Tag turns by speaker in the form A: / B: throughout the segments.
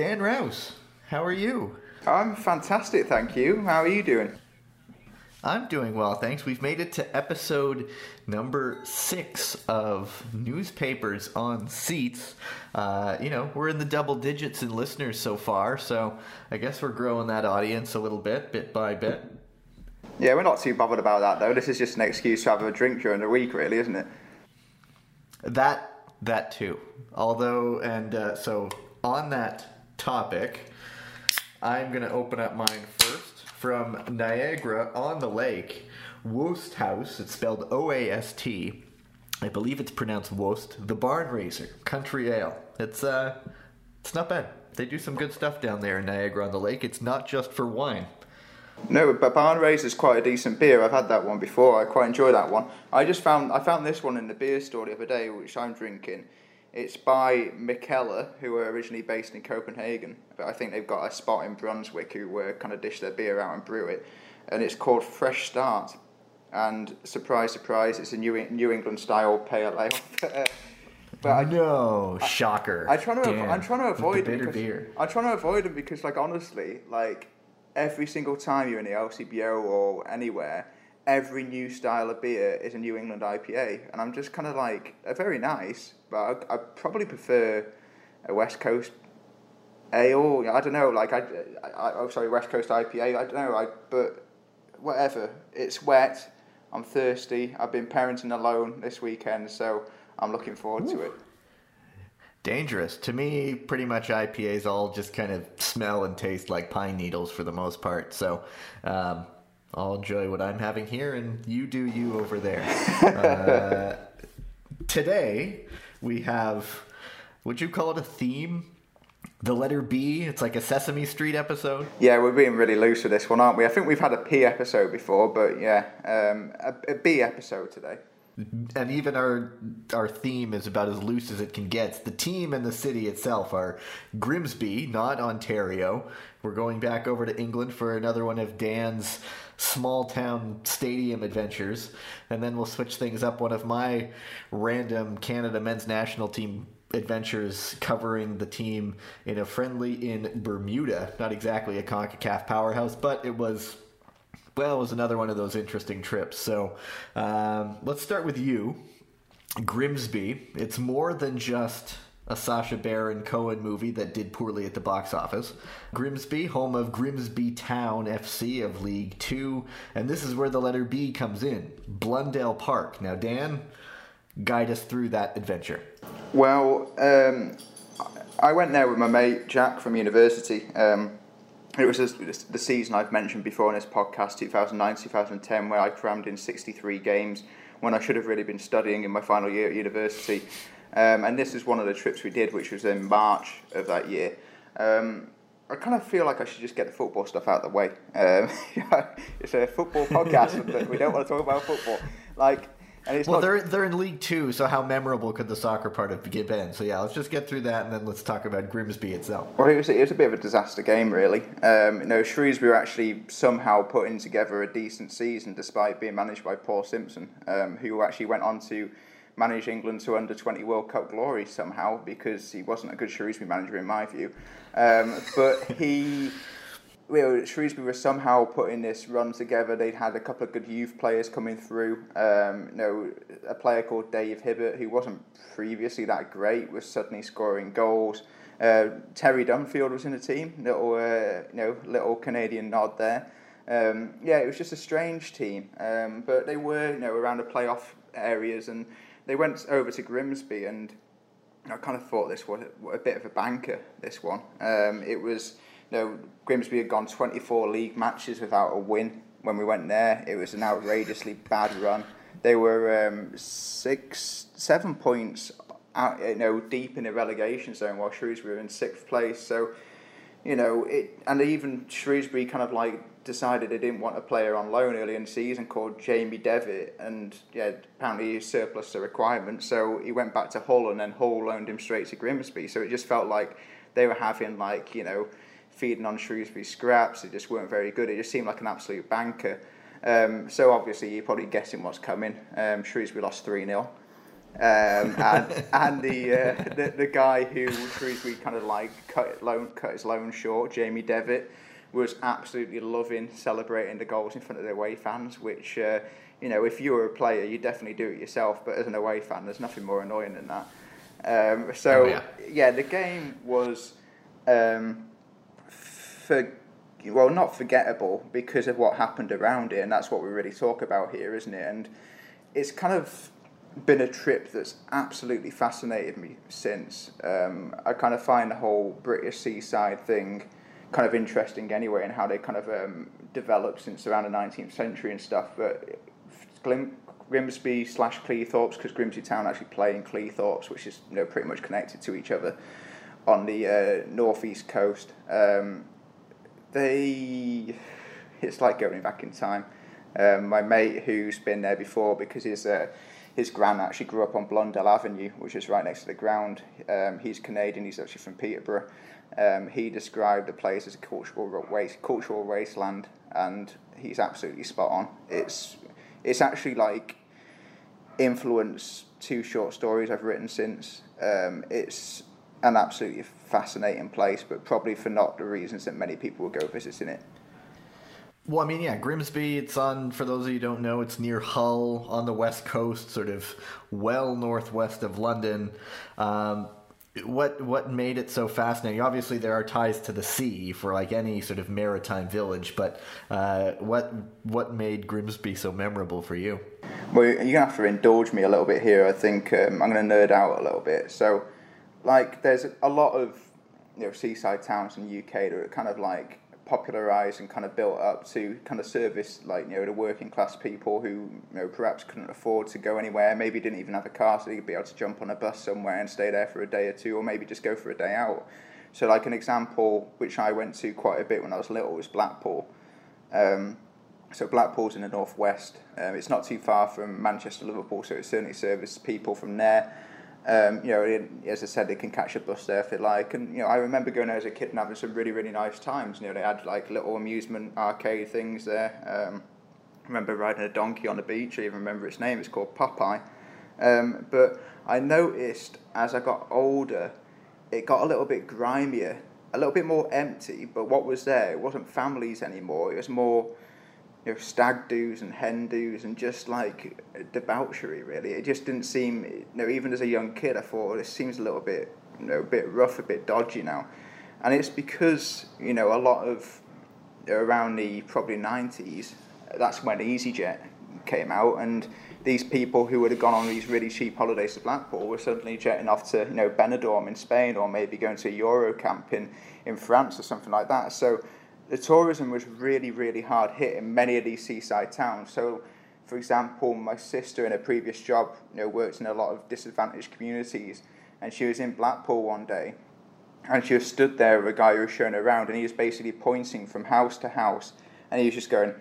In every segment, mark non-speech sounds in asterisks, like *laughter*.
A: Dan Rouse. How are you?
B: I'm fantastic, thank you. How are you doing?
A: I'm doing well, thanks. We've made it to episode number six of Newspapers on Seats. Uh, you know, we're in the double digits in listeners so far, so I guess we're growing that audience a little bit, bit by bit.
B: Yeah, we're not too bothered about that though. This is just an excuse to have a drink during the week, really, isn't it?
A: That that too. Although, and uh, so on that topic, I'm going to open up mine first from Niagara on the Lake, Woast House. It's spelled O A S T. I believe it's pronounced Woast. The Barn Raiser Country Ale. It's uh, it's not bad. They do some good stuff down there in Niagara on the Lake. It's not just for wine.
B: No, but Barn Raiser is quite a decent beer. I've had that one before. I quite enjoy that one. I just found I found this one in the beer store the other day, which I'm drinking. It's by Mikkeller, who were originally based in Copenhagen, but I think they've got a spot in Brunswick who uh, kind of dish their beer out and brew it. And it's called Fresh Start. And surprise, surprise, it's a New, New England style pale ale. *laughs*
A: but I, no, I, shocker.
B: I, I try to
A: Damn,
B: I'm trying to avoid
A: the bitter
B: because,
A: beer.
B: I'm trying to avoid them because, like, honestly, like every single time you're in the LCBO or anywhere, every new style of beer is a New England IPA, and I'm just kind of like, they're very nice, but I, I probably prefer a West Coast ale. I don't know, like I, I, oh sorry, West Coast IPA. I don't know, I but whatever. It's wet. I'm thirsty. I've been parenting alone this weekend, so I'm looking forward
A: Ooh.
B: to it.
A: Dangerous. To me, pretty much IPAs all just kind of smell and taste like pine needles for the most part. So, um, I'll enjoy what I'm having here, and you do you over there. *laughs* uh, today, we have, would you call it a theme? The letter B, it's like a Sesame Street episode.
B: Yeah, we're being really loose with this one, aren't we? I think we've had a P episode before, but yeah, um, a, a B episode today.
A: And even our our theme is about as loose as it can get. The team and the city itself are Grimsby, not Ontario. We're going back over to England for another one of Dan's small town stadium adventures, and then we'll switch things up. One of my random Canada men's national team adventures covering the team in a friendly in Bermuda. Not exactly a CONCACAF powerhouse, but it was. Well, it was another one of those interesting trips. So um, let's start with you. Grimsby. It's more than just a Sacha Baron Cohen movie that did poorly at the box office. Grimsby, home of Grimsby Town FC of League Two, and this is where the letter B comes in Blundell Park. Now, Dan, guide us through that adventure.
B: Well, um, I went there with my mate Jack from university. Um, it was the season I've mentioned before in this podcast, 2009 2010, where I crammed in 63 games when I should have really been studying in my final year at university. Um, and this is one of the trips we did, which was in March of that year. Um, I kind of feel like I should just get the football stuff out of the way. Um, *laughs* it's a football podcast, *laughs* but we don't want to talk about football. Like,
A: well, not... they're they're in League Two, so how memorable could the soccer part of get been? So yeah, let's just get through that, and then let's talk about Grimsby itself.
B: Well, it was it was a bit of a disaster game, really. Um, you know, Shrewsbury were actually somehow putting together a decent season, despite being managed by Paul Simpson, um, who actually went on to manage England to under 20 World Cup glory somehow because he wasn't a good Shrewsbury manager in my view. Um, but he, well, Shrewsbury was somehow putting this run together. They'd had a couple of good youth players coming through. Um, you know, a player called Dave Hibbert, who wasn't previously that great, was suddenly scoring goals. Uh, Terry Dunfield was in the team, little uh, you know, little Canadian nod there. Um, yeah, it was just a strange team, um, but they were you know around the playoff areas and they went over to Grimsby, and I kind of thought this was a, bit of a banker. This one, um, it was. You know, Grimsby had gone 24 league matches without a win when we went there. It was an outrageously *laughs* bad run. They were um, six, seven points out, you know, deep in the relegation zone, while Shrewsbury were in sixth place. So, you know, it and even Shrewsbury kind of like decided they didn't want a player on loan early in the season called Jamie Devitt, and yeah, apparently he surplus the requirement, so he went back to Hull, and then Hull loaned him straight to Grimsby. So it just felt like they were having like you know feeding on Shrewsbury scraps. They just weren't very good. It just seemed like an absolute banker. Um, so obviously you're probably guessing what's coming. Um, Shrewsbury lost three 0 Um, and *laughs* and the, uh, the the guy who Shrewsbury kind of like cut loan cut his loan short, Jamie Devitt, was absolutely loving celebrating the goals in front of the away fans. Which uh, you know, if you were a player, you definitely do it yourself. But as an away fan, there's nothing more annoying than that. Um, so
A: Oh, yeah.
B: yeah. the game was um, for well, not forgettable because of what happened around it, and that's what we really talk about here, isn't it? And it's kind of been a trip that's absolutely fascinated me since. Um, I kind of find the whole British seaside thing kind of interesting anyway, and how they kind of um, developed since around the 19th century and stuff. But Glim- Grimsby slash Cleethorpes, because Grimsby Town actually play in Cleethorpes, which is you know pretty much connected to each other on the uh, northeast coast. Um, they, it's like going back in time. Um, my mate who's been there before because his uh, his gran actually grew up on Blundell Avenue, which is right next to the ground. Um, he's Canadian. He's actually from Peterborough. Um, he described the place as a cultural waste, cultural wasteland, and he's absolutely spot on. It's it's actually like influenced two short stories I've written since. Um, it's an absolutely fascinating place, but probably for not the reasons that many people will go visiting it.
A: Well, I mean, yeah, Grimsby. It's on. For those of you who don't know, it's near Hull on the west coast, sort of well northwest of London. Um, what what made it so fascinating? Obviously, there are ties to the sea for like any sort of maritime village, but uh, what what made Grimsby so memorable for you?
B: Well, gonna have to indulge me a little bit here. I think um, I'm gonna nerd out a little bit. So, like, there's a lot of you know seaside towns in the UK that are kind of like popularized and kind of built up to kind of service like you know the working class people who you know perhaps couldn't afford to go anywhere, maybe didn't even have a car, so they could be able to jump on a bus somewhere and stay there for a day or two, or maybe just go for a day out. So, like an example which I went to quite a bit when I was little was Blackpool. Um, so Blackpool's in the northwest. Um, it's not too far from Manchester, Liverpool, so it certainly serves people from there. Um, you know, it, as I said, they can catch a bus there if they like. And you know, I remember going there as a kid and having some really, really nice times. You know, they had like little amusement arcade things there. Um, I remember riding a donkey on the beach. I even remember its name. It's called Popeye. Um, but I noticed as I got older, it got a little bit grimier, a little bit more empty. But what was there? It wasn't families anymore. It was more you know, stag do's and hen do's and just like debauchery really. It just didn't seem, you know, even as a young kid, I thought oh, this seems a little bit, you know, a bit rough, a bit dodgy now, and it's because you know a lot of around the probably nineties, that's when EasyJet came out and. These people who would have gone on these really cheap holidays to Blackpool were suddenly jetting off to you know Benidorm in Spain or maybe going to Eurocamp in, in France or something like that. So the tourism was really, really hard hit in many of these seaside towns. So, for example, my sister in a previous job, you know, worked in a lot of disadvantaged communities, and she was in Blackpool one day, and she was stood there with a guy who was showing around, and he was basically pointing from house to house, and he was just going,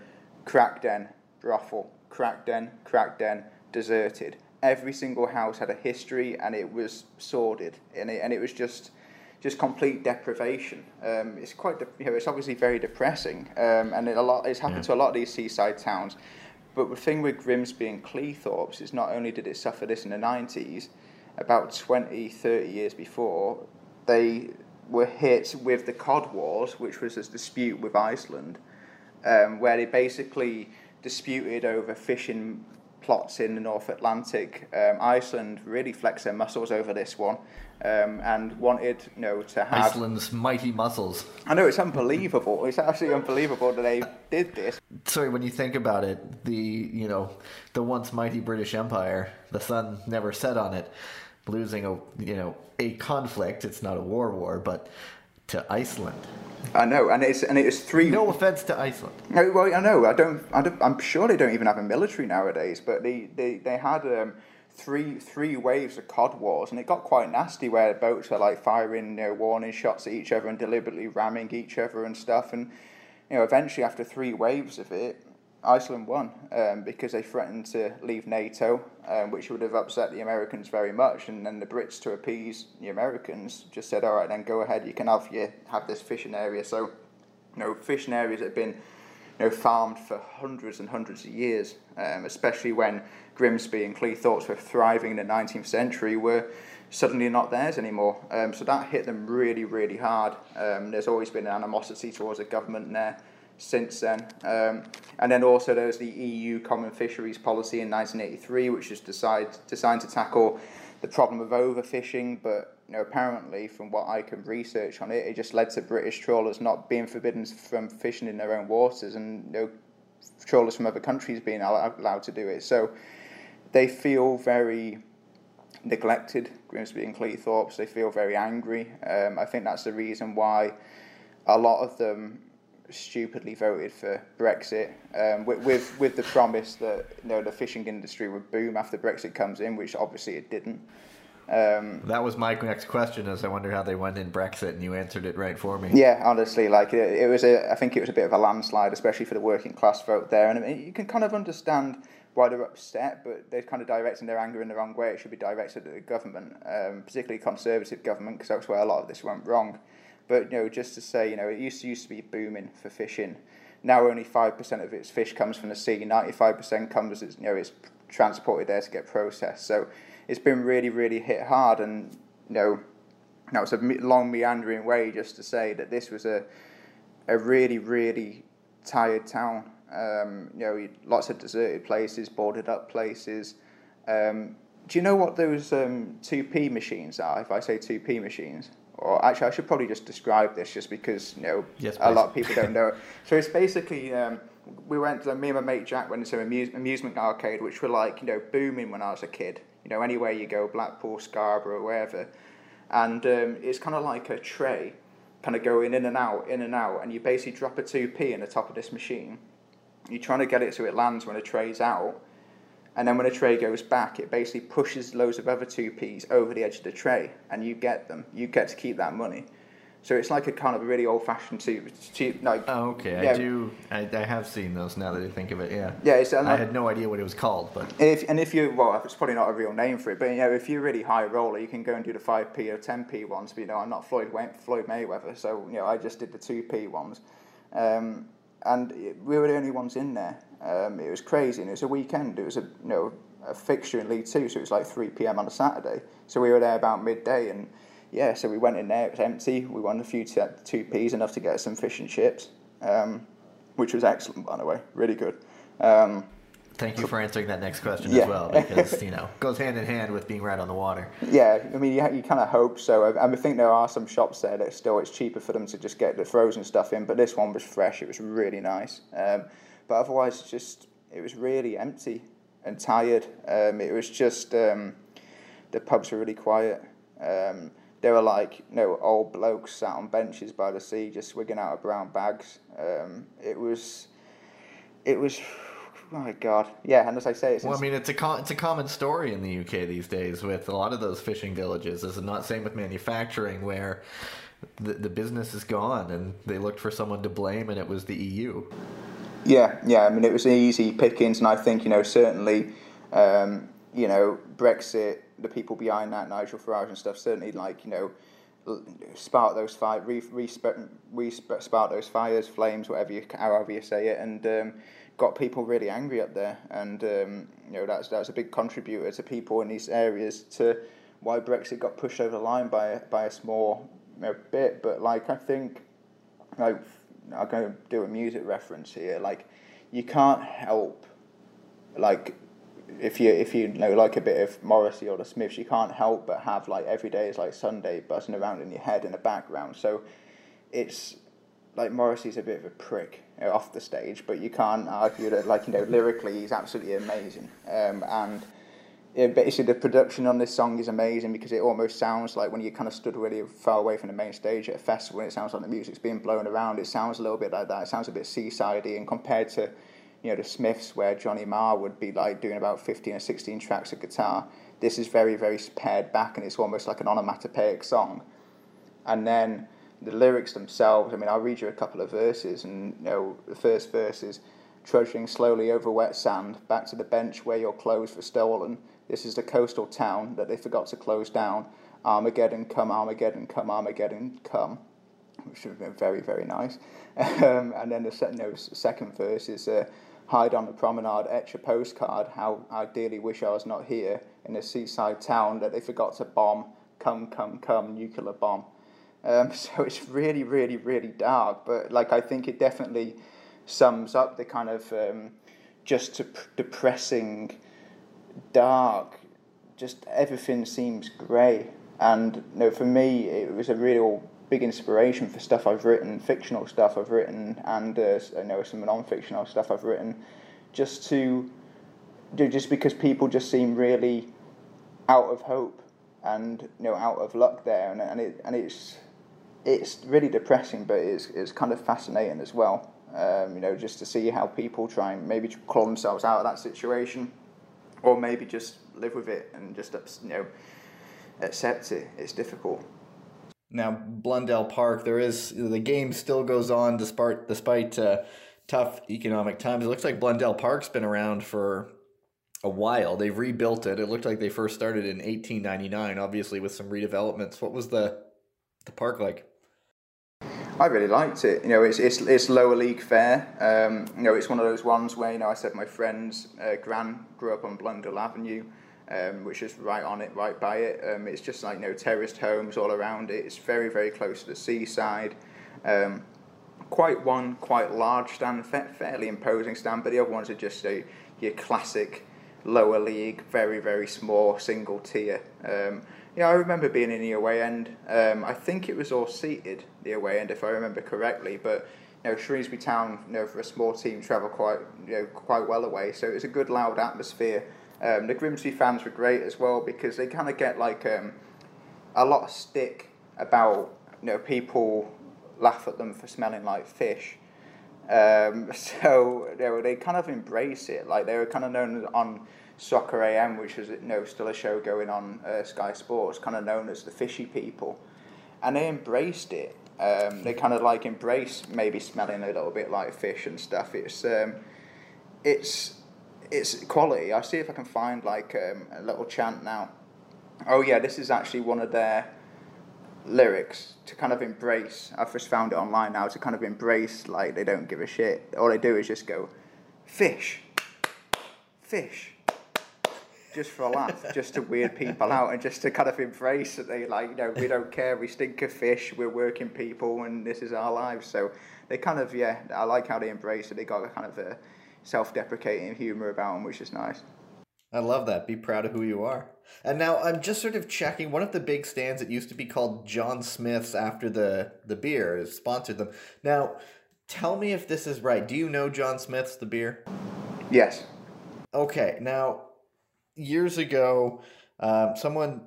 B: crack den, brothel, crack den, crack den, deserted. Every single house had a history, and it was sordid, and it, and it was just just complete deprivation. Um, it's quite, de- you know, it's obviously very depressing, um, and it, a lot. It's happened to a lot of these seaside towns. But the thing with Grimsby and Cleethorpes is not only did it suffer this in the nineties, about 20, 30 years before, they were hit with the Cod Wars, which was this dispute with Iceland, um, where they basically disputed over fishing plots in the North Atlantic. Um, Iceland really flexed their muscles over this one um, and wanted you know to have.
A: Iceland's mighty muscles.
B: I know it's unbelievable. It's absolutely unbelievable that they did this.
A: Sorry, when you think about it, the you know the once mighty British Empire, the sun never set on it, losing a you know a conflict. It's not a war war, but to Iceland.
B: I know, and it's and it was three.
A: No offense to Iceland.
B: No, well, I know. I don't, I. I'm sure they don't even have a military nowadays. But they, they, they had um, three three waves of cod wars, and it got quite nasty. Where boats are like firing you know, warning shots at each other and deliberately ramming each other and stuff. And you know, eventually, after three waves of it, Iceland won um, because they threatened to leave NATO, um, which would have upset the Americans very much. And then the Brits, to appease the Americans, just said, "All right, then go ahead. You can have your have this fishing area." So, you know, fishing areas have been you know, farmed for hundreds and hundreds of years, um, especially when Grimsby and Cleethorpes were thriving in the 19th century, were suddenly not theirs anymore. Um, so that hit them really, really hard. Um, there's always been an animosity towards the government there since then. Um, and then also there was the EU Common Fisheries Policy in 1983, which was decide, designed to tackle the problem of overfishing, but you know, apparently, from what I can research on it, it just led to British trawlers not being forbidden from fishing in their own waters, and you know, trawlers from other countries being allowed to do it. So they feel very neglected, Grimsby and Cleethorpes. They feel very angry. Um, I think that's the reason why a lot of them stupidly voted for Brexit, um, with, with, with the promise that you know the fishing industry would boom after Brexit comes in, which obviously it didn't.
A: Um, that was my next question. Is I wonder how they went in Brexit, and you answered it right for me.
B: Yeah, honestly, like it, it was a. I think it was a bit of a landslide, especially for the working class vote there, and I mean, you can kind of understand why they're upset, but they're kind of directing their anger in the wrong way. It should be directed at the government, um, particularly conservative government, because that's where a lot of this went wrong. But you know, just to say, you know, it used to used to be booming for fishing. Now only five percent of its fish comes from the sea. Ninety five percent comes, you know, it's transported there to get processed. So it's been really, really hit hard, and you know, that was a long meandering way just to say that this was a a really, really tired town. Um, you know, lots of deserted places, boarded up places. Um, do you know what those um, 2p machines are? If I say 2p machines, or actually, I should probably just describe this just because you know yes, a lot of people don't know it. *laughs* So it's basically um, we went. To, me and my mate Jack went to an amuse, amusement arcade, which were like you know booming when I was a kid. You know, anywhere you go, Blackpool, Scarborough, wherever, and um, it's kind of like a tray, kind of going in and out, in and out, and you basically drop a two p in the top of this machine. You're trying to get it so it lands when a tray's out, and then when a tray goes back, it basically pushes loads of other two Ps over the edge of the tray, and you get them. You get to keep that money. So it's like a kind of really old-fashioned cheap, cheap like.
A: Oh, okay. Yeah. I do. I, I have seen those now that I think of it. Yeah.
B: Yeah. It's,
A: I had no idea what it was called, but.
B: If and if you well, it's probably not a real name for it, but you know, if you're really high roller, you can go and do the five p or ten p ones. But you know, I'm not Floyd Floyd Mayweather, so you know, I just did the two p ones, um, and we were the only ones in there. Um, it was crazy, and it was a weekend. It was a you know a fixture in League Two, so it was like three p.m. on a Saturday. So we were there about midday and yeah, so we went in there. It was empty. We won a few t- two p's enough to get some fish and chips, um, which was excellent, by the way, really good. Um,
A: Thank you for answering that next question yeah. as well, because you know goes hand in hand with being right on the water.
B: Yeah, I mean, you, you kind of hope so. I, I think there are some shops there that still it's cheaper for them to just get the frozen stuff in, but this one was fresh. It was really nice. Um, but otherwise, just it was really empty and tired. Um, it was just um, the pubs were really quiet. Um, they were like you know old blokes sat on benches by the sea just swigging out of brown bags. Um, it was, it was. Oh my God! Yeah, and as I say, it's
A: well. I mean, it's a com- it's a common story in the UK these days with a lot of those fishing villages. Is not same with manufacturing where the the business is gone and they looked for someone to blame and it was the EU.
B: Yeah, yeah. I mean, it was easy pickings, and I think you know certainly, um, you know, Brexit the people behind that, Nigel Farage and stuff, certainly like you know, spark those fires, re, re, re, spark those fires, flames, whatever you, however you say it, and um, got people really angry up there, and um, you know that's that's a big contributor to people in these areas to why Brexit got pushed over the line by by a small you know, bit, but like I think, like Going to do a music reference here, like you can't help like if you if you know like a bit of Morrissey or the Smiths, you can't help but have like every day is like Sunday buzzing around in your head in the background. So it's like Morrissey's a bit of a prick you know, off the stage, but you can't argue that like you know lyrically he's absolutely amazing. Um, and it, basically the production on this song is amazing because it almost sounds like when you kind of stood really far away from the main stage at a festival, and it sounds like the music's being blown around. It sounds a little bit like that. It sounds a bit seasidey, and compared to you know the Smiths where Johnny Marr would be like doing about 15 or 16 tracks of guitar. This is very very pared back and it's almost like an onomatopoeic song. And then the lyrics themselves. I mean, I'll read you a couple of verses, and you know the first verse is trudging slowly over wet sand back to the bench where your clothes were stolen. This is the coastal town that they forgot to close down. Armageddon come, Armageddon come, Armageddon come. which would have been very, very nice. *laughs* Um, and then the second, verse is uh, hide on the promenade, etch a postcard, how I dearly wish I was not here in a seaside town that they forgot to bomb. Come, come, come, nuclear bomb. Um, *laughs* so it's really, really, really dark. But like I think it definitely sums up the kind of um, just depressing, dark, just everything seems grey. And you know, for me, it was a real big inspiration for stuff I've written, fictional stuff I've written, and uh, you know some non-fictional stuff I've written, just to do just because people just seem really out of hope and you know out of luck there, and and it and it's it's really depressing, but it's it's kind of fascinating as well. Um, you know, just to see how people try and maybe claw themselves out of that situation, or maybe just live with it and just you know accept it. It's difficult.
A: Now, Blundell Park, there is the game still goes on despite despite uh, tough economic times. It looks like Blundell Park's been around for a while. They've rebuilt it. It looked like they first started in 1899, obviously with some redevelopments. What was the the park like?
B: I really liked it. You know, it's it's, it's lower league fare. Um, you know, it's one of those ones where you know I said my friend's uh, gran grew up on Blundell Avenue um, which is right on it, right by it. Um, it's just like you know terraced homes all around it. It's very very close to the seaside. Um, quite one quite large stand, fairly imposing stand, but the other ones are just a, your classic lower league, very very small single tier. Um, yeah, I remember being in the away end. Um, I think it was all seated the away end, if I remember correctly, but you know, Shrewsbury Town, you know, for a small team, travel quite, you know, quite well away. So it was a good, loud atmosphere. Um, the Grimsby fans were great as well because they kind of get like um, a lot of stick about you know people laugh at them for smelling like fish. Um, *laughs* so you know, they kind of embrace it. Like they were kind of known on Soccer AM, which is you know still a show going on uh, Sky Sports, kind of known as the fishy people, and they embraced it. Um, they kind of like embrace maybe smelling a little bit like fish and stuff. It's um, it's it's quality. I see if I can find like um, a little chant now. Oh yeah, this is actually one of their lyrics to kind of embrace. I've just found it online now to kind of embrace like they don't give a shit. All they do is just go, fish, fish, just for a laugh, just to weird people out and just to kind of embrace that they like, you know, we don't care, we stink of fish, we're working people and this is our lives. So they kind of, yeah, I like how they embrace it. They got a kind of a self-deprecating humor about them, which is nice.
A: I love that. Be proud of who you are. And now I'm just sort of checking. One of the big stands that used to be called John Smith's after the the beer sponsored them. Now, tell me if this is right. Do you know John Smith's the beer?
B: Yes.
A: Okay. Now, years ago, um, someone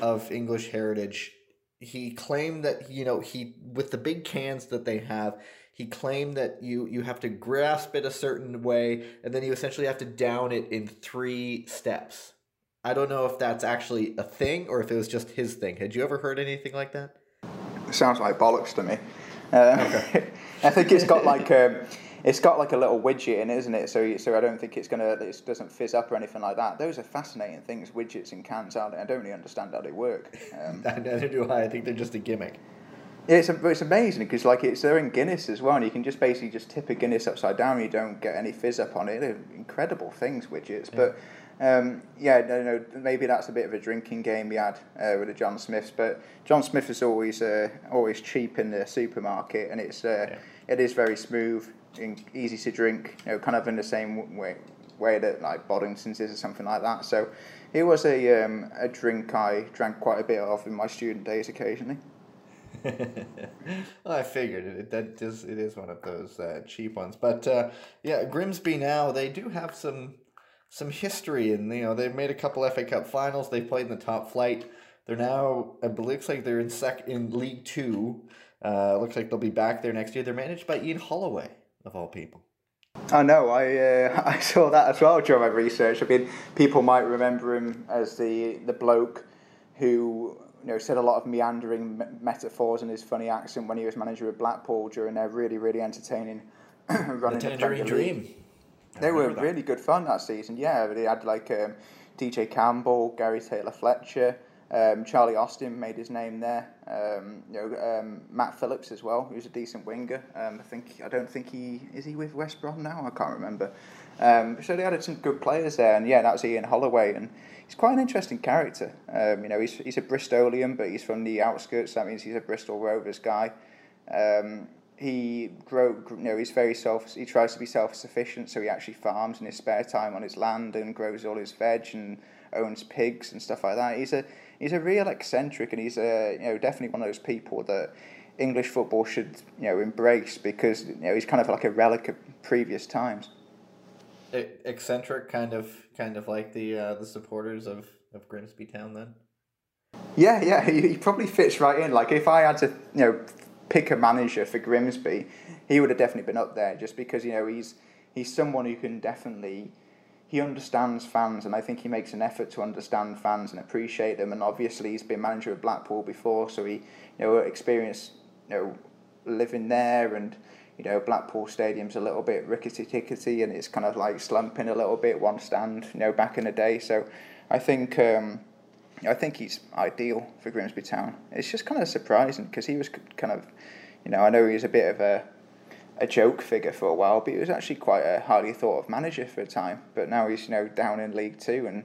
A: of English heritage he claimed that you know he with the big cans that they have he claimed that you you have to grasp it a certain way and then you essentially have to down it in three steps. I don't know if that's actually a thing or if it was just his thing. Had you ever heard anything like that?
B: It sounds like bollocks to me. Uh, okay. *laughs* i think it's got like um, it's got like a little widget in, isn't it? So so I don't think it's gonna it doesn't fizz up or anything like that. Those are fascinating things, widgets in cans, aren't they? I don't really understand how they work.
A: Um, *laughs* Neither do I. I think they're just a gimmick.
B: Yeah, it's, it's amazing because like it's they're in Guinness as well, and you can just basically just tip a Guinness upside down, and you don't get any fizz up on it. They're incredible things, widgets. Yeah. But um, yeah, no, no, maybe that's a bit of a drinking game we had uh, with the John Smiths. But John Smith is always uh, always cheap in the supermarket, and it's uh, yeah. it is very smooth easy to drink, you know, kind of in the same way, way that like Boddington's is or something like that. So it was a um, a drink I drank quite a bit of in my student days occasionally.
A: well, *laughs* I figured it. That is, it is one of those uh, cheap ones. But uh, yeah, Grimsby now they do have some some history, and you know they've made a couple FA Cup finals. They played in the top flight. They're now, it looks like they're in sec in League Two. Uh, looks like they'll be back there next year. They're managed by Ian Holloway of all people.
B: I know. I uh, *laughs* I saw that as well during my research. I mean, people might remember him as the the bloke who you know said a lot of meandering metaphors in his funny accent when he was manager of Blackpool during their really really entertaining *clears throat* running
A: the Tangerine Dream.
B: They were really good fun that season. Yeah, they had like um, DJ Campbell, Gary Taylor Fletcher. Um, Charlie Austin made his name there. Um, you know, um, Matt Phillips as well, who's a decent winger. Um, I think I don't think he is he with West Brom now. I can't remember. Um, so they added some good players there, and yeah, that was Ian Holloway, and he's quite an interesting character. Um, you know, he's he's a Bristolian, but he's from the outskirts. That means he's a Bristol Rovers guy. He grow, you know, he's very self. He tries to be self sufficient, so he actually farms in his spare time on his land and grows all his veg and owns pigs and stuff like that. He's a he's a real eccentric, and he's a you know definitely one of those people that English football should you know embrace because you know he's kind of like a relic of previous times.
A: Eccentric, kind of, kind of like the uh, the supporters of of Grimsby Town, then.
B: Yeah, yeah, he, he probably fits right in. Like if I had to, you know pick a manager for Grimsby, he would have definitely been up there just because you know he's he's someone who can definitely he understands fans and I think he makes an effort to understand fans and appreciate them and obviously he's been manager of Blackpool before so he you know experienced you know living there and you know Blackpool Stadium's a little bit rickety tickety and it's kind of like slumping a little bit one stand you know back in the day so I think um, I think he's ideal for Grimsby Town. It's just kind of surprising because he was kind of, you know, I know he was a bit of a a joke figure for a while, but he was actually quite a highly thought of manager for a time. But now he's you know down in League Two and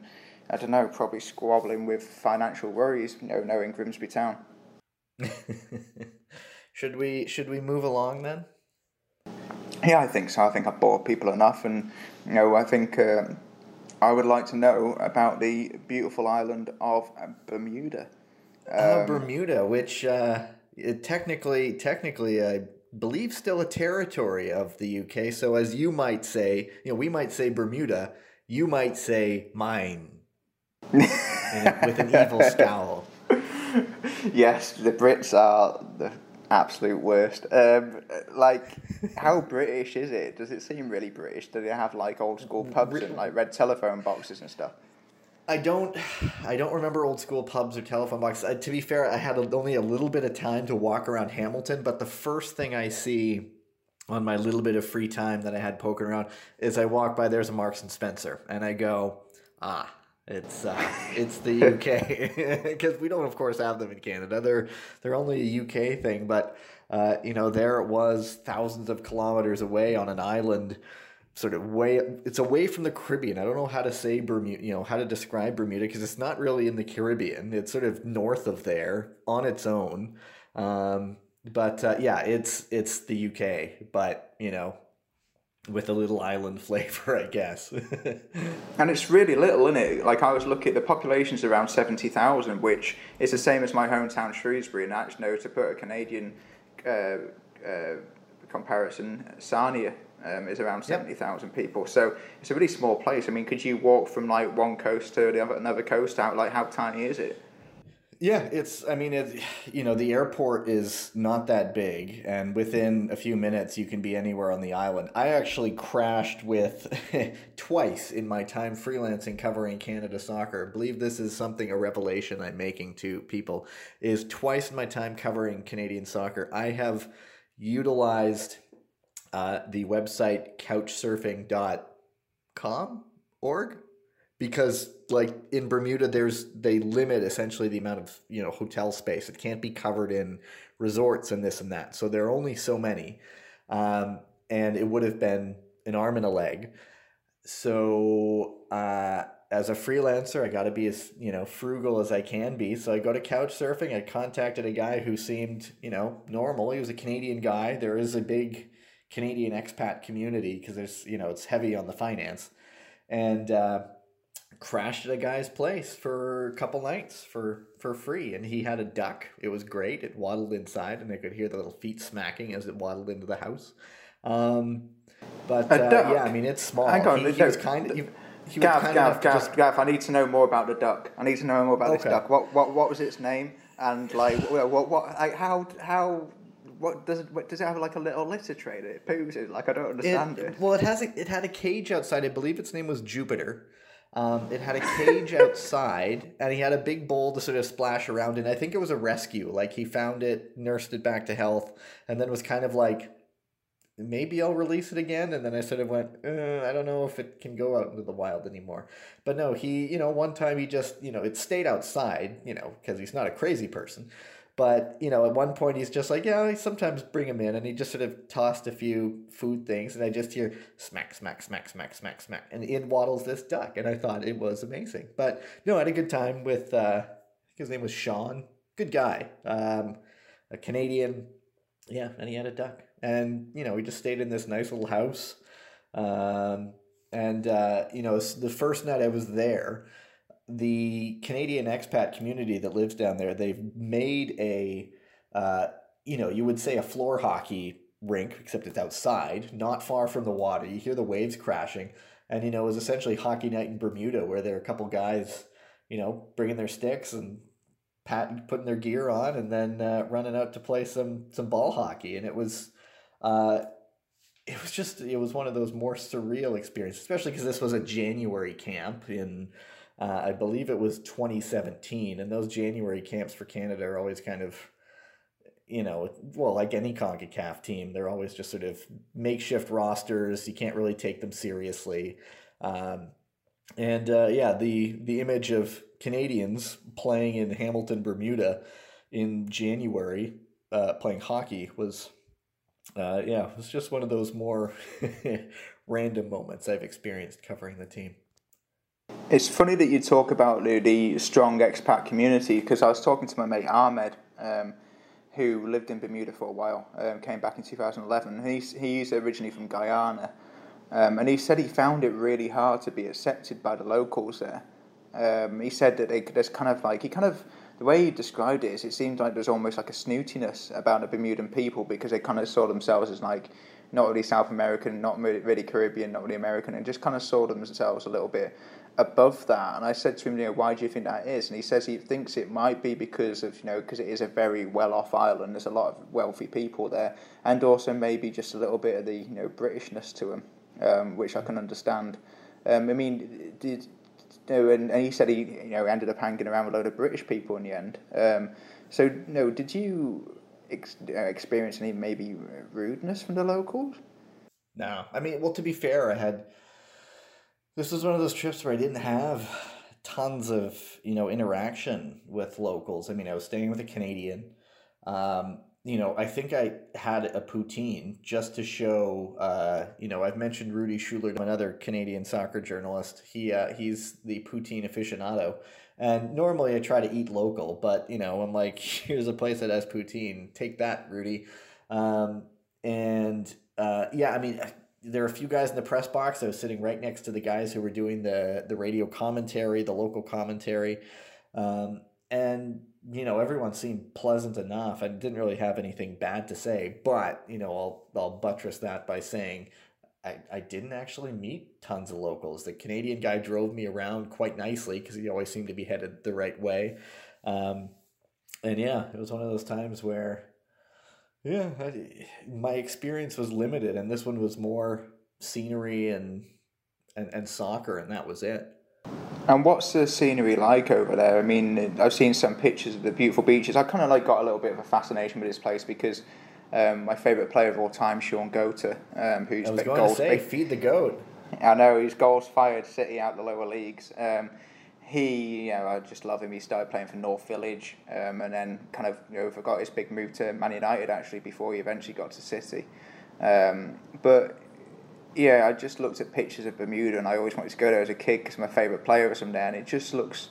B: I don't know, probably squabbling with financial worries, you know, knowing Grimsby Town. *laughs*
A: should we should we move along then?
B: Yeah, I think so. I think I've bored people enough, and you know, I think. Um, I would like to know about the beautiful island of Bermuda.
A: Oh, um, uh, Bermuda, which uh, technically, technically, I believe still a territory of the UK. So, as you might say, you know, we might say Bermuda, you might say mine, with an evil *laughs* scowl.
B: Yes, the Brits are the absolute worst. Um, like, how British is it? Does it seem really British? Do they have like old school pubs and like red telephone boxes and stuff?
A: I don't, I don't remember old school pubs or telephone boxes. Uh, to be fair, I had a, only a little bit of time to walk around Hamilton, but the first thing I see on my little bit of free time that I had poking around is I walk by. There's a Marks and Spencer, and I go, ah, it's uh, it's the *laughs* UK because *laughs* we don't, of course, have them in Canada. They're they're only a UK thing, but uh, you know, there it was thousands of kilometers away on an island, sort of way. It's away from the Caribbean. I don't know how to say Bermuda. You know how to describe Bermuda because it's not really in the Caribbean. It's sort of north of there on its own. Um, but uh, yeah, it's it's the UK. But you know, with a little island *laughs* flavor, I guess. *laughs*
B: and it's really little, isn't it? Like I was looking, the population's around seventy thousand, which is the same as my hometown Shrewsbury. And actually, no, to put a Canadian uh, uh, comparison, Sarnia um, is around seventy thousand yep. people. So it's a really small place. I mean, could you walk from like one coast to the other, another coast out? Like, how tiny is it?
A: Yeah, it's. I mean, it. You know, the airport is not that big, and within a few minutes, you can be anywhere on the island. I actually crashed with *laughs* twice in my time freelancing covering Canada soccer. I believe this is something a revelation I'm making to people. Is twice in my time covering Canadian soccer, I have utilized uh, the website couchsurfing.com org because like in Bermuda there's they limit essentially the amount of you know hotel space. It can't be covered in resorts and this and that. So there are only so many. Um, and it would have been an arm and a leg. So uh, as a freelancer I got to be as you know frugal as I can be. So I go to couch surfing I contacted a guy who seemed you know normal. He was a Canadian guy. There is a big Canadian expat community because there's you know it's heavy on the finance and uh, crashed at a guy's place for a couple nights for for free and he had a duck it was great it waddled inside and i could hear the little feet smacking as it waddled into the house um, but uh, yeah i mean it's small Hang on, he, he was kind of he,
B: he Gav, Gav, Gav, just... Gav, I need to know more about the duck. I need to know more about okay. this duck. What, what, what was its name? And like, what, what, like, how, how, what does it? What, does it have like a little litter tray that it poos in? Like, I don't understand it.
A: it. Well, it has a, it had a cage outside. I believe its name was Jupiter. Um, it had a cage *laughs* outside, and he had a big bowl to sort of splash around in. I think it was a rescue. Like he found it, nursed it back to health, and then was kind of like maybe I'll release it again. And then I sort of went, uh, I don't know if it can go out into the wild anymore. But no, he, you know, one time he just, you know, it stayed outside, you know, because he's not a crazy person. But, you know, at one point he's just like, yeah, I sometimes bring him in. And he just sort of tossed a few food things. And I just hear smack, smack, smack, smack, smack, smack. And in waddles this duck. And I thought it was amazing. But no, I had a good time with, uh, his name was Sean. Good guy. Um, a Canadian. Yeah, and he had a duck and you know we just stayed in this nice little house um, and uh, you know the first night i was there the canadian expat community that lives down there they've made a uh, you know you would say a floor hockey rink except it's outside not far from the water. You hear the waves crashing. And you know it was essentially hockey night in bermuda where there are a couple guys you know bringing their sticks and pat putting their gear on and then uh, running out to play some some ball hockey. And it was uh, it was just it was one of those more surreal experiences, especially because this was a January camp in uh, I believe it was 2017, and those January camps for Canada are always kind of you know, well, like any CONCACAF team, they're always just sort of makeshift rosters. You can't really take them seriously. Um, and uh, yeah, the the image of Canadians playing in Hamilton, Bermuda, in January, uh, playing hockey was uh, yeah, it was just one of those more *laughs* random moments I've experienced covering the team.
B: It's funny that you talk about the, strong expat community because I was talking to my mate Ahmed, um, who lived in Bermuda for a while, um, came back in 2011. He's, he's originally from Guyana, um, and he said he found it really hard to be accepted by the locals there. Um, he said that they, there's kind of like, he kind of the way he described it is it seemed like there's almost like a snootiness about the Bermudan people because they kind of saw themselves as like not really South American, not really Caribbean, not really American, and just kind of saw themselves a little bit above that. And I said to him, you know, why do you think that is? And he says he thinks it might be because of, you know, because it is a very well-off island. There's a lot of wealthy people there, and also maybe just a little bit of the, you know, Britishness to them, um, which I can understand. Um, I mean, did no, and, and he said he you know ended up hanging around with a load of British people in the end. Um, so no, did you ex- uh, experience any maybe rudeness from the locals?
A: No, I mean, well, to be fair, I had this was one of those trips where I didn't have tons of you know interaction with locals. I mean, I was staying with a Canadian. Um, you know, I think I had a poutine just to show. Uh, you know, I've mentioned Rudi Schuller, another Canadian soccer journalist. He uh, he's the poutine aficionado, and normally I try to eat local, but you know, I'm like, *laughs* here's a place that has poutine. Take that, Rudi. Um, and uh, yeah, I mean, there are a few guys in the press box. I was sitting right next to the guys who were doing the the radio commentary, the local commentary, um, and you know, everyone seemed pleasant enough. I didn't really have anything bad to say, but you know, I'll I'll buttress that by saying I, I didn't actually meet tons of locals. The Canadian guy drove me around quite nicely because he always seemed to be headed the right way. Um, and yeah, it was one of those times where, yeah, I, my experience was limited, and this one was more scenery and and, and soccer, and that was it.
B: And what's the scenery like over there? I mean, I've seen some pictures of the beautiful beaches. I kind of like got a little bit of a fascination with this place because um, my favourite player of all time, Shaun Goater, um, who's
A: I was going goals, to say, feed the goat.
B: I know he's goals fired City out the lower leagues. Um, he, you know, I just love him. He started playing for North Village, um, and then kind of you know forgot his big move to Man United actually before he eventually got to City. Um, but yeah, I just looked at pictures of Bermuda, and I always wanted to go there as a kid because my favourite player was from there, and it just looks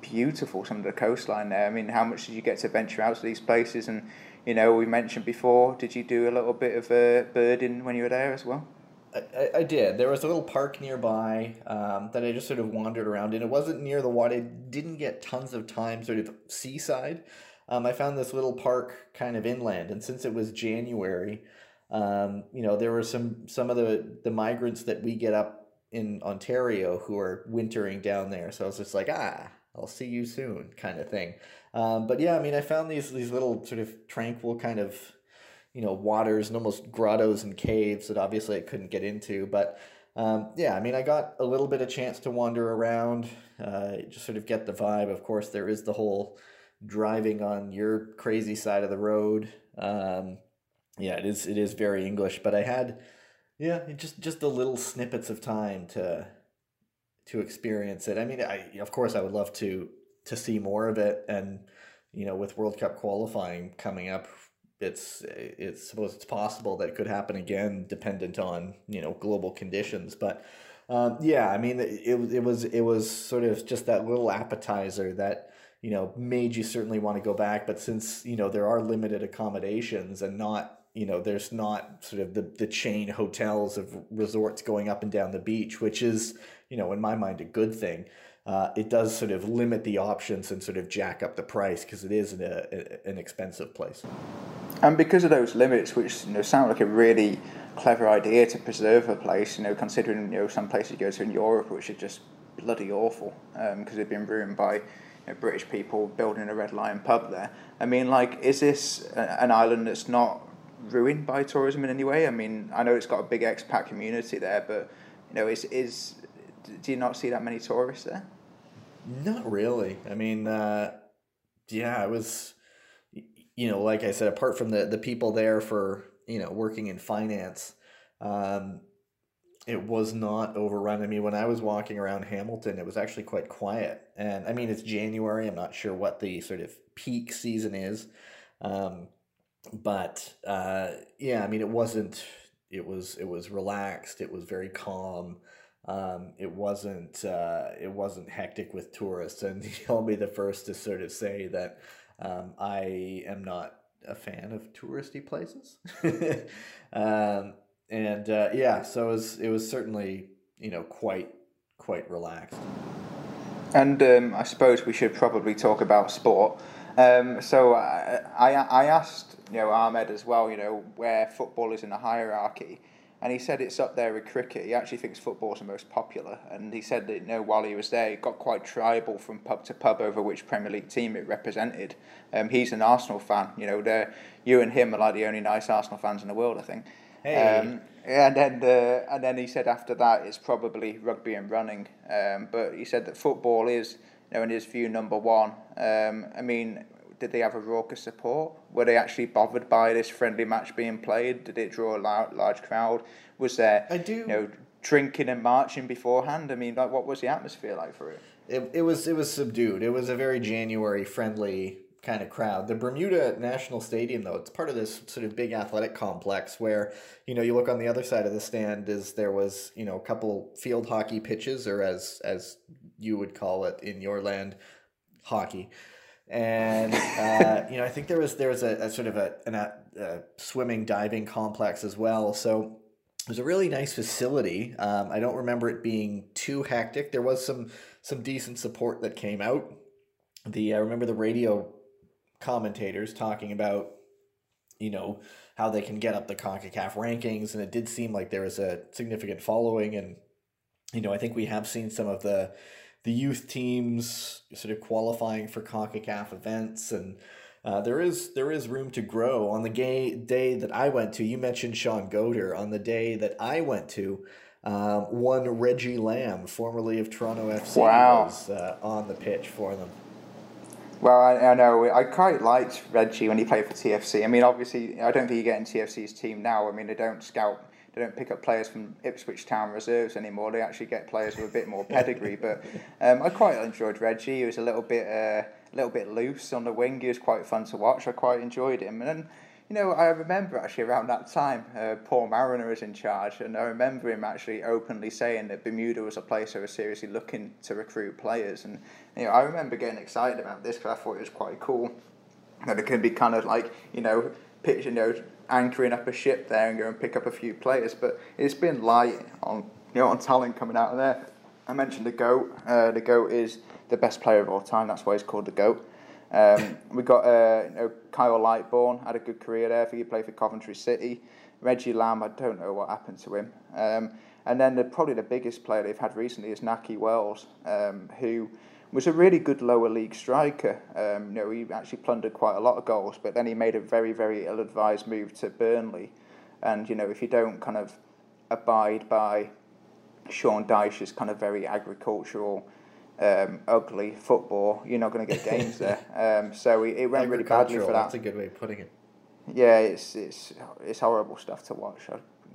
B: beautiful. Some of the coastline there. I mean, how much did you get to venture out to these places? And you know, we mentioned before, did you do a little bit of uh, birding when you were there as well?
A: I, I did. There was a little park nearby um, that I just sort of wandered around in. It wasn't near the water. I didn't get tons of time sort of seaside. Um, I found this little park kind of inland, and since it was January, um, you know, there were some some of the the migrants that we get up in Ontario who are wintering down there. So I was just like, ah, I'll see you soon, kind of thing. Um, but yeah, I mean, I found these these little sort of tranquil kind of you know waters and almost grottos and caves that obviously I couldn't get into, but. Um, yeah, I mean, I got a little bit of chance to wander around, uh, just sort of get the vibe. Of course, there is the whole driving on your crazy side of the road. Um, yeah, it is. It is very English. But I had, yeah, just just the little snippets of time to to experience it. I mean, I of course I would love to to see more of it, and you know, with World Cup qualifying coming up, it's it's suppose it's possible that it could happen again, dependent on you know global conditions. But um, yeah, I mean, it, it was it was sort of just that little appetizer that you know made you certainly want to go back. But since you know there are limited accommodations and not you know there's not sort of the the chain hotels of resorts going up and down the beach, which is you know in my mind a good thing. Uh, it does sort of limit the options and sort of jack up the price because it is an, a, an expensive place.
B: And because of those limits, which you know sound like a really clever idea to preserve a place, you know, considering you know some places you go to in Europe which are just bloody awful because um, they've been ruined by you know, British people building a Red Lion pub there. I mean, like, is this a, an island that's not ruined by tourism in any way? I mean, I know it's got a big expat community there, but you know, is is do you not see that many tourists there?
A: Not really. I mean, uh, yeah, it was you know, like I said, apart from the the people there for you know working in finance, um, it was not overrun. I mean, when I was walking around Hamilton, it was actually quite quiet. And I mean, it's January. I'm not sure what the sort of peak season is, um, but uh, yeah, I mean, it wasn't. It was it was relaxed. It was very calm. Um, it wasn't uh, it wasn't hectic with tourists, and *laughs* he'll be the first to sort of say that um, I am not a fan of touristy places, *laughs* um, and uh, yeah, so it was it was certainly you know quite quite relaxed.
B: And um, I suppose we should probably talk about sport. Um, so I, I, I asked you know Ahmed as well, you know where football is in the hierarchy, and he said it's up there with cricket. He actually thinks football's the most popular, and he said that you know while he was there, it got quite tribal from pub to pub over which Premier League team it represented. Um, he's an Arsenal fan. You know, you and him are like the only nice Arsenal fans in the world, I think.
A: Hey. Um,
B: and then the, and then he said after that it's probably rugby and running. Um, but he said that football is, you know, in his view, number one. Um, I mean, did they have a raucous support? Were they actually bothered by this friendly match being played? Did it draw a large, large crowd? Was there,
A: I do,
B: you know, drinking and marching beforehand? I mean, like, what was the atmosphere like for it?
A: It, it was it was subdued. It was a very January friendly kind of crowd. The Bermuda National Stadium, though, it's part of this sort of big athletic complex where, you know, you look on the other side of the stand is there was, you know, a couple field hockey pitches, or as as you would call it in your land, hockey and uh, you know I think there was there was a, a sort of a, an, a, swimming diving complex as well. So it was a really nice facility. Um, I don't remember it being too hectic. There was some some decent support that came out. The I remember the radio commentators talking about you know how they can get up the CONCACAF rankings and it did seem like there was a significant following and you know I think we have seen some of the the youth teams sort of qualifying for CONCACAF events and uh, there is there is room to grow. On the gay day that I went to, you mentioned Shaun Goater. On the day that I went to, um, one Reggie Lamb, formerly of Toronto FC, wow. was uh, on the pitch for them.
B: Well, I, I, know I quite liked Reggie when he played for TFC. I mean, obviously, I don't think you get in TFC's team now. I mean, they don't scout they don't pick up players from Ipswich Town reserves anymore. They actually get players with a bit more pedigree. *laughs* but um, I quite enjoyed Reggie. He was a little bit uh, a little bit loose on the wing. He was quite fun to watch. I quite enjoyed him. And then, you know, I remember actually around that time, uh, Paul Mariner was in charge, and I remember him actually openly saying that Bermuda was a place they were seriously looking to recruit players. And you know, I remember getting excited about this because I thought it was quite cool that it could be kind of like you know, pitch, you know anchoring up a ship there and go and pick up a few players. But it's been light on you know on talent coming out of there. I mentioned the goat. Uh, the goat is the best player of all time. That's why he's called the goat. Um, *laughs* we got uh, you know, Kyle Lightbourne had a good career there. I think he played for Coventry City. Reggie Lamb, I don't know what happened to him. Um, and then the, probably the biggest player they've had recently is Nahki Wells, um, who was a really good lower league striker. Um, you know, he actually plundered quite a lot of goals, but then he made a very, very ill-advised move to Burnley. And you know, if you don't kind of abide by Sean Dyche's kind of very agricultural, um, ugly football, you're not going to get games *laughs* there. Um, so it, it went really badly for that.
A: That's a good way of putting it.
B: Yeah, it's it's it's horrible stuff to watch.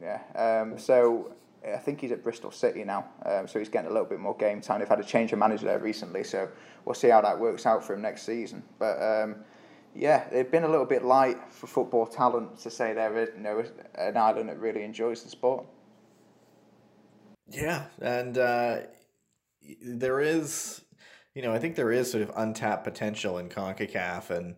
B: Yeah. Um, so I think he's at Bristol City now, um, so he's getting a little bit more game time. They've had a change of manager there recently, so we'll see how that works out for him next season. But um, yeah, they've been a little bit light for football talent to say they're you know an island that really enjoys the sport.
A: Yeah, and uh, there is, you know, I think there is sort of untapped potential in Concacaf, and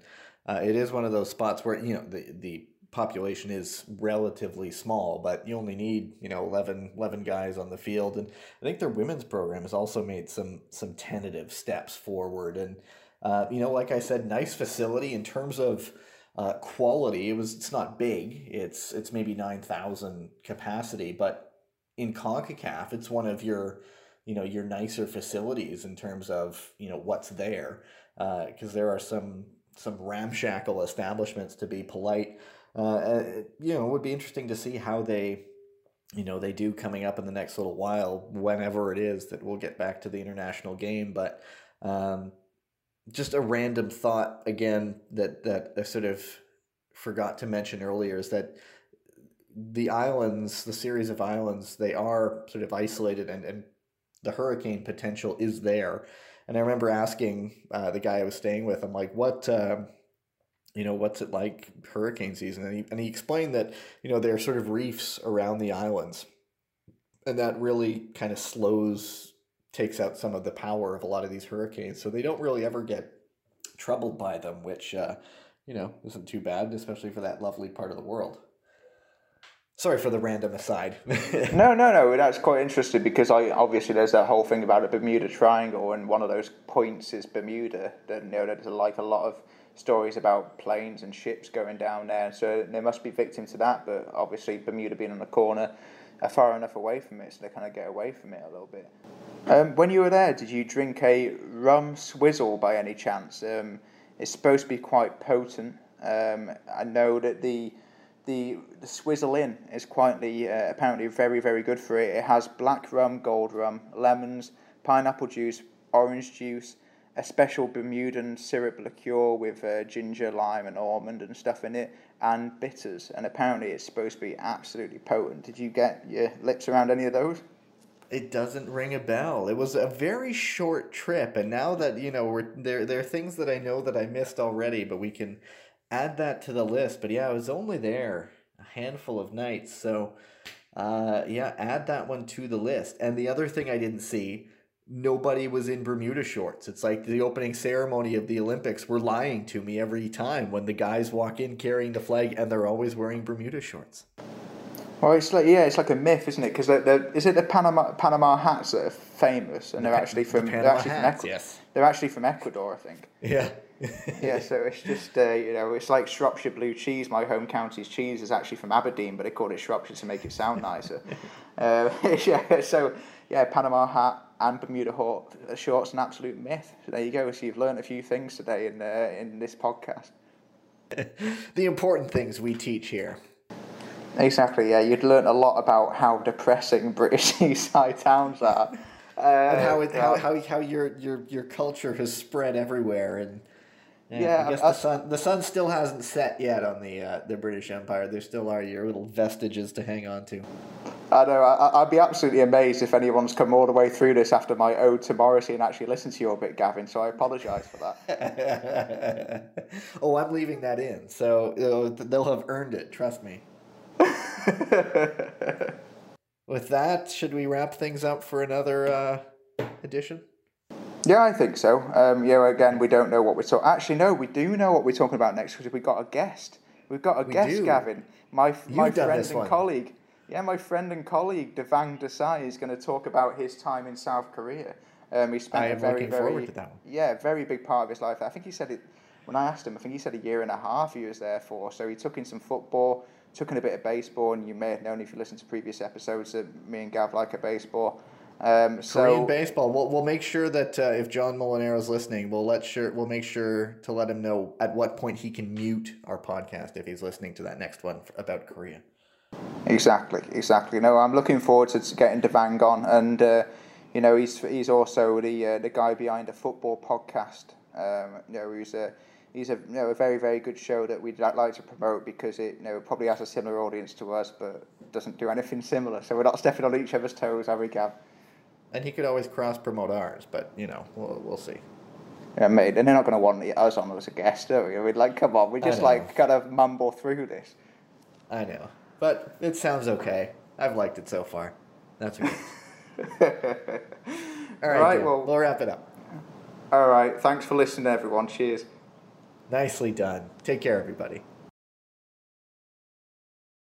A: uh, it is one of those spots where you know the the population is relatively small, but you only need, you know, 11, 11 guys on the field. And I think their women's program has also made some some tentative steps forward. And, uh, you know, like I said, nice facility in terms of uh, quality. It was it's not big. It's it's maybe 9,000 capacity, but in CONCACAF, it's one of your, you know, your nicer facilities in terms of, you know, what's there. Because uh, there are some some ramshackle establishments to be polite uh, you know, it would be interesting to see how they, you know, they do coming up in the next little while, whenever it is that we'll get back to the international game. But um, just a random thought again that that I sort of forgot to mention earlier is that the islands, the series of islands, they are sort of isolated and, and the hurricane potential is there. And I remember asking uh, the guy I was staying with, I'm like, what, uh, you know, what's it like hurricane season? And he, and he explained that, you know, there are sort of reefs around the islands. And that really kind of slows, takes out some of the power of a lot of these hurricanes. So they don't really ever get troubled by them, which, uh, you know, isn't too bad, especially for that lovely part of the world. Sorry for the random aside. *laughs*
B: no, no, no. That's quite interesting because I obviously there's that whole thing about a Bermuda Triangle, and one of those points is Bermuda. That you know, there's like a lot of stories about planes and ships going down there. So they must be victims to that. But obviously, Bermuda being on the corner, are far enough away from it, so they kind of get away from it a little bit. Um, when you were there, did you drink a rum swizzle by any chance? Um, it's supposed to be quite potent. Um, I know that the the the Swizzle Inn is quietly uh, apparently very very good for it. It has black rum, gold rum, lemons, pineapple juice, orange juice, a special Bermudan syrup liqueur with uh, ginger, lime, and almond and stuff in it, and bitters. And apparently, it's supposed to be absolutely potent. Did you get your lips around any of those?
A: It doesn't ring a bell. It was a very short trip, and now that you know, we're there. There are things that I know that I missed already, but we can add that to the list. But yeah, I was only there a handful of nights, so uh, yeah, add that one to the list. And the other thing I didn't see nobody was in Bermuda shorts. It's like the opening ceremony of the Olympics. We're lying to me every time when the guys walk in carrying the flag and they're always wearing Bermuda shorts.
B: Well, it's like yeah, it's like a myth, isn't it? Because is it the Panama Panama hats that are famous, and they're actually from the they're actually hats, from Ecuador. Yes. They're actually from Ecuador, I think.
A: Yeah. *laughs*
B: yeah, so it's just uh, you know it's like Shropshire blue cheese. My home county's cheese is actually from Aberdeen, but they call it Shropshire to make it sound nicer. *laughs* uh, *laughs* yeah, so yeah, Panama hat, and Bermuda Hawk shorts an absolute myth. So there you go. So you've learned a few things today in uh, in this podcast. *laughs*
A: the important things we teach here.
B: Exactly. Yeah, you'd learn a lot about how depressing *laughs* British seaside towns are.
A: Uh, and how, it, how, how how your your your culture has spread everywhere and yeah, yeah I guess I, the sun the sun still hasn't set yet on the uh, the British Empire. There still are your little vestiges to hang on to.
B: I know. I, would be absolutely amazed if anyone's come all the way through this after my ode to Morrissey and actually listened to your bit, Gavin. So I apologise for
A: that. *laughs* oh, I'm leaving that in, so they'll have earned it. Trust me. *laughs* With that, should we wrap things up for another uh, edition?
B: Yeah, I think so. Um, yeah, again, we don't know what we're talking. Actually, no, we do know what we're talking about next because we've got a guest. We've got a we guest, do. Gavin, my You've my friend and one. colleague. Yeah, my friend and colleague Devang Desai is going to talk about his time in South Korea. Um, he spent a very, very, yeah, very big part of his life. I think he said it when I asked him. I think he said a year and a half he was there for. So he took in some football, took in a bit of baseball, and you may have known if you listened to previous episodes that me and Gav like a baseball. Um, so
A: Korean baseball. We'll, we'll make sure that uh, if John Molinaro is listening, we'll let sure we'll make sure to let him know at what point he can mute our podcast if he's listening to that next one about Korea.
B: Exactly, exactly. No, I'm looking forward to getting Devang on, and uh, you know he's he's also the uh, the guy behind a football podcast. Um, you know he's a he's a you know a very very good show that we'd like to promote because it you know probably has a similar audience to us, but doesn't do anything similar. So we're not stepping on each other's toes, are we, Gav?
A: And he could always cross promote ours, but you know, we'll, we'll see.
B: Yeah, mate, and they're not going to want us on as a guest, are we? We'd like, come on, we just like kind of mumble through this.
A: I know, but it sounds okay. I've liked it so far. That's okay. *laughs* All right,
B: Right, well-
A: we'll wrap it up.
B: All right, thanks for listening, everyone. Cheers.
A: Nicely done. Take care, everybody.